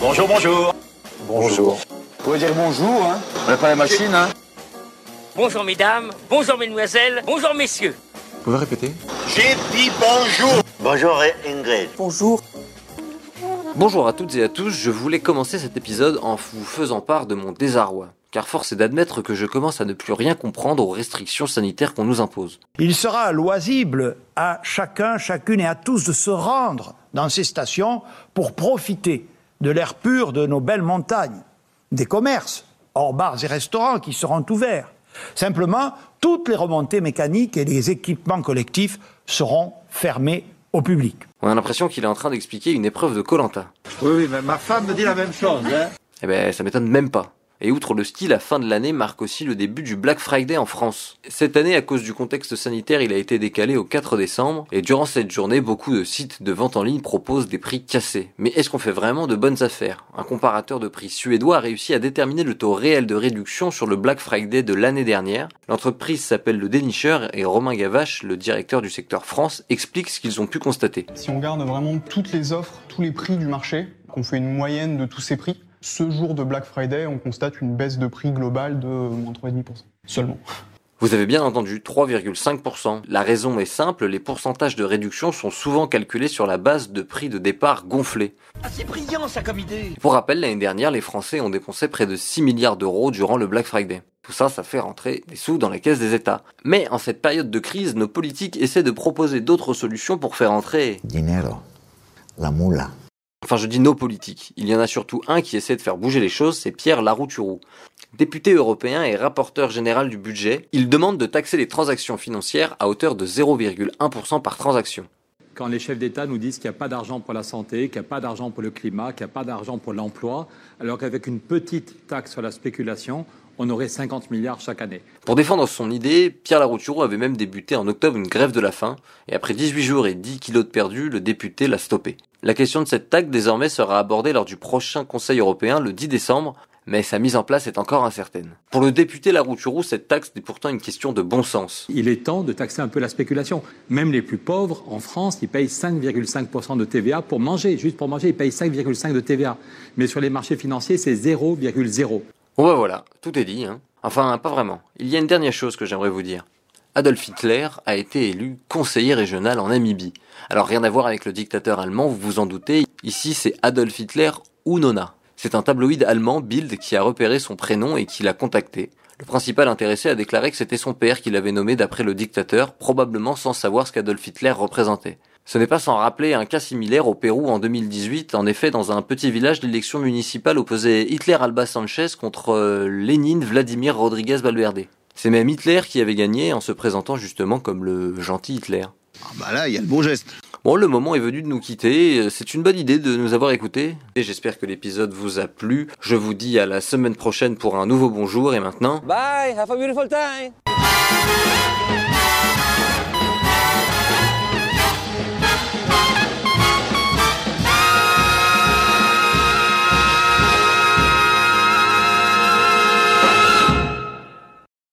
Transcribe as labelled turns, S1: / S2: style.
S1: Bonjour, bonjour.
S2: Bonjour.
S3: Vous pouvez dire bonjour, hein
S2: On n'a pas la machine, hein
S4: Bonjour mesdames, bonjour mesdemoiselles, bonjour messieurs.
S5: Vous pouvez répéter
S1: J'ai dit bonjour. Bonjour Ingrid.
S6: Bonjour.
S7: Bonjour à toutes et à tous, je voulais commencer cet épisode en vous faisant part de mon désarroi. Car force est d'admettre que je commence à ne plus rien comprendre aux restrictions sanitaires qu'on nous impose.
S8: Il sera loisible à chacun, chacune et à tous de se rendre dans ces stations pour profiter de l'air pur de nos belles montagnes, des commerces, hors bars et restaurants qui seront ouverts. Simplement, toutes les remontées mécaniques et les équipements collectifs seront fermés au public.
S7: On a l'impression qu'il est en train d'expliquer une épreuve de Colanta.
S2: Oui, oui, mais ma femme me dit la même chose, hein
S7: Eh ben, ça m'étonne même pas. Et outre le ski, la fin de l'année marque aussi le début du Black Friday en France. Cette année, à cause du contexte sanitaire, il a été décalé au 4 décembre, et durant cette journée, beaucoup de sites de vente en ligne proposent des prix cassés. Mais est-ce qu'on fait vraiment de bonnes affaires? Un comparateur de prix suédois a réussi à déterminer le taux réel de réduction sur le Black Friday de l'année dernière. L'entreprise s'appelle Le Dénicheur, et Romain Gavache, le directeur du secteur France, explique ce qu'ils ont pu constater.
S9: Si on garde vraiment toutes les offres, tous les prix du marché, qu'on fait une moyenne de tous ces prix, ce jour de Black Friday, on constate une baisse de prix globale de moins 3,5% seulement.
S7: Vous avez bien entendu 3,5%. La raison est simple, les pourcentages de réduction sont souvent calculés sur la base de prix de départ gonflés.
S1: Ah, c'est brillant ça comme idée.
S7: Pour rappel, l'année dernière, les Français ont dépensé près de 6 milliards d'euros durant le Black Friday. Tout ça, ça fait rentrer des sous dans les caisses des États. Mais en cette période de crise, nos politiques essaient de proposer d'autres solutions pour faire entrer...
S10: Dinero. La mula.
S7: Enfin, je dis nos politiques. Il y en a surtout un qui essaie de faire bouger les choses, c'est Pierre Larouturou. Député européen et rapporteur général du budget, il demande de taxer les transactions financières à hauteur de 0,1% par transaction.
S11: Quand les chefs d'État nous disent qu'il n'y a pas d'argent pour la santé, qu'il n'y a pas d'argent pour le climat, qu'il n'y a pas d'argent pour l'emploi, alors qu'avec une petite taxe sur la spéculation, on aurait 50 milliards chaque année.
S7: Pour défendre son idée, Pierre Larouturou avait même débuté en octobre une grève de la faim, et après 18 jours et 10 kilos de perdus, le député l'a stoppé. La question de cette taxe désormais sera abordée lors du prochain Conseil européen le 10 décembre, mais sa mise en place est encore incertaine. Pour le député Larouturou, cette taxe est pourtant une question de bon sens.
S11: Il est temps de taxer un peu la spéculation. Même les plus pauvres, en France, ils payent 5,5% de TVA pour manger. Juste pour manger, ils payent 5,5% de TVA. Mais sur les marchés financiers, c'est 0,0%.
S7: Bon bah voilà, tout est dit. Hein. Enfin, pas vraiment. Il y a une dernière chose que j'aimerais vous dire. Adolf Hitler a été élu conseiller régional en Namibie. Alors rien à voir avec le dictateur allemand, vous vous en doutez. Ici, c'est Adolf Hitler ou Nona. C'est un tabloïd allemand, Bild, qui a repéré son prénom et qui l'a contacté. Le principal intéressé a déclaré que c'était son père qui l'avait nommé d'après le dictateur, probablement sans savoir ce qu'Adolf Hitler représentait. Ce n'est pas sans rappeler un cas similaire au Pérou en 2018. En effet, dans un petit village, l'élection municipale opposait Hitler Alba Sanchez contre euh, Lénine Vladimir Rodriguez Valverde. C'est même Hitler qui avait gagné en se présentant justement comme le gentil Hitler.
S2: Ah bah là, il y a le beau geste.
S7: Bon, le moment est venu de nous quitter. C'est une bonne idée de nous avoir écoutés. Et j'espère que l'épisode vous a plu. Je vous dis à la semaine prochaine pour un nouveau bonjour. Et maintenant...
S6: Bye, have a beautiful time.